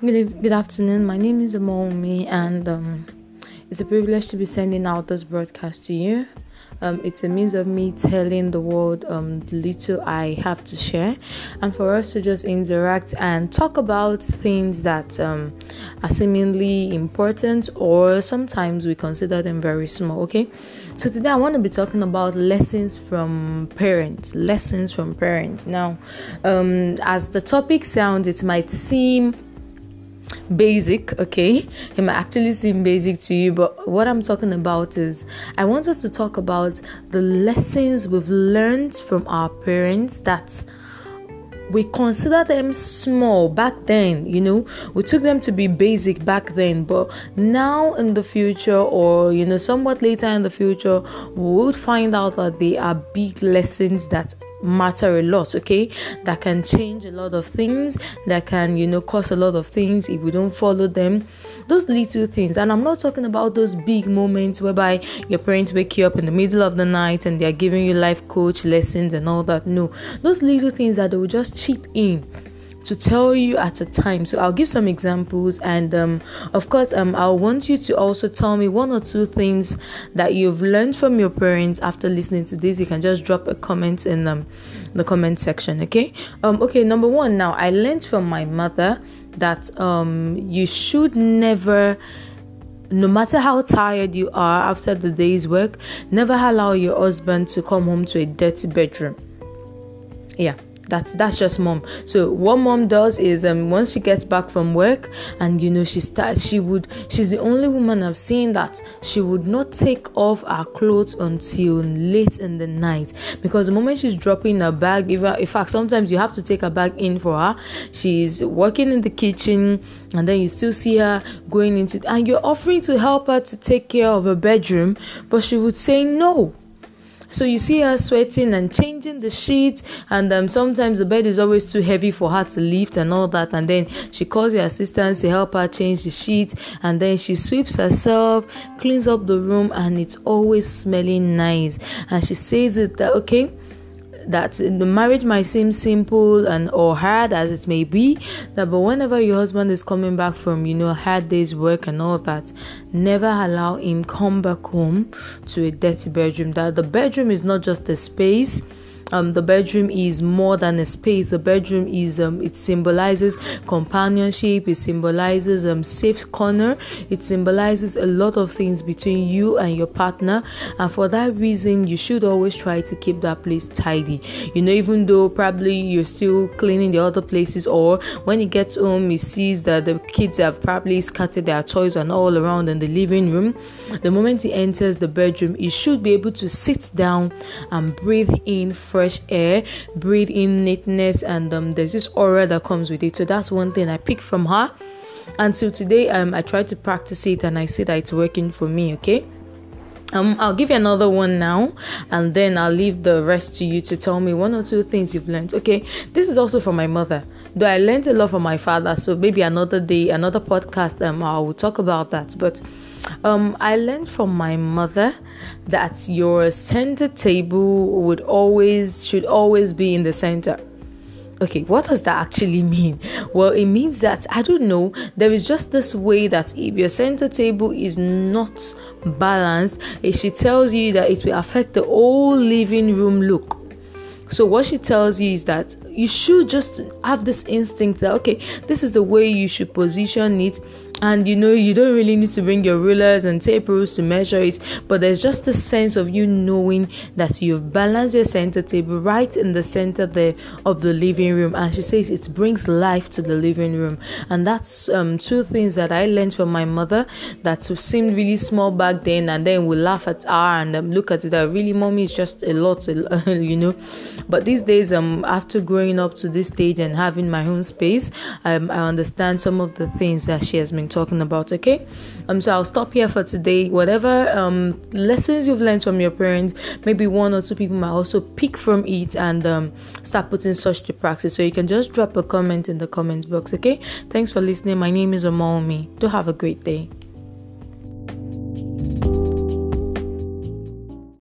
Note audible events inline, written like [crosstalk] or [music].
Good, good afternoon. My name is Amomi, and um, it's a privilege to be sending out this broadcast to you. Um, it's a means of me telling the world um, the little I have to share, and for us to just interact and talk about things that um, are seemingly important, or sometimes we consider them very small. Okay, so today I want to be talking about lessons from parents. Lessons from parents. Now, um, as the topic sounds, it might seem basic, okay? It might actually seem basic to you, but what I'm talking about is I want us to talk about the lessons we've learned from our parents that we consider them small back then you know we took them to be basic back then but now in the future or you know somewhat later in the future we would find out that they are big lessons that matter a lot okay? That can change a lot of things that can you know cause a lot of things if we don't follow them. Those little things and i'm not talking about those big moments whereby your parents wake you up in the middle of the night and they're giving you life coach lessons and all that no. Those little things that they will just chip in to tell you at a time. So I'll give some examples, and um, of course, um, I want you to also tell me one or two things that you've learned from your parents after listening to this. You can just drop a comment in um, the comment section. Okay. Um. Okay. Number one. Now I learned from my mother that um you should never no matter how tired you are after the day's work, never allow your husband to come home to a dirty bedroom. Yeah, that's that's just mom. So what mom does is um once she gets back from work and you know she starts she would she's the only woman i've seen that she would not take off her clothes until late in the night. Because the moment she's dropping her bag even in fact sometimes you have to take her bag in for her. She's working in the kitchen and then you still see her going into and you're offering to help her to take care of her bedroom but she would say no so you see her sweating and changing the sheets, and um, sometimes the bed is always too heavy for her to lift and all that. And then she calls the assistants to help her change the sheets, and then she sweeps herself, cleans up the room, and it's always smelling nice. And she says it that okay that the marriage might seem simple and or hard as it may be that but whenever your husband is coming back from you know hard day's work and all that never allow him come back home to a dirty bedroom. That the bedroom is not just a space um, the bedroom is more than a space. The bedroom is um, it symbolizes companionship. It symbolizes um safe corner. It symbolizes a lot of things between you and your partner. And for that reason, you should always try to keep that place tidy. You know, even though probably you're still cleaning the other places, or when he gets home, he sees that the kids have probably scattered their toys and all around in the living room. The moment he enters the bedroom, he should be able to sit down and breathe in fresh air, breathe in neatness, and um, there's this aura that comes with it. So that's one thing I picked from her. Until today, um, I try to practice it, and I see that it's working for me. Okay. Um, I'll give you another one now, and then I'll leave the rest to you to tell me one or two things you've learned. Okay, this is also from my mother, though I learned a lot from my father. So maybe another day, another podcast, um, I will talk about that. But um, I learned from my mother that your center table would always should always be in the center. Okay, what does that actually [laughs] mean? Well, it means that I don't know. There is just this way that if your center table is not balanced, she tells you that it will affect the whole living room look. So what she tells you is that you should just have this instinct that okay, this is the way you should position it and you know you don't really need to bring your rulers and tape rules to measure it but there's just a sense of you knowing that you've balanced your center table right in the center there of the living room. And she says it brings life to the living room. And that's um, two things that i learned from my mother that seemed really small back then and then we laugh at her and um, look at it that really mommy is just a lot [laughs] you know. But these days um after growing up to this stage and having my own space um, i understand some of the things that she has been talking about. Okay, um, so I'll stop here for today. Whatever um lessons you've learned from your parents, maybe one or two people might also pick from it and um start putting such to practice. So you can just drop a comment in the comment box. Okay, thanks for listening. My name is Omomi. Do have a great day.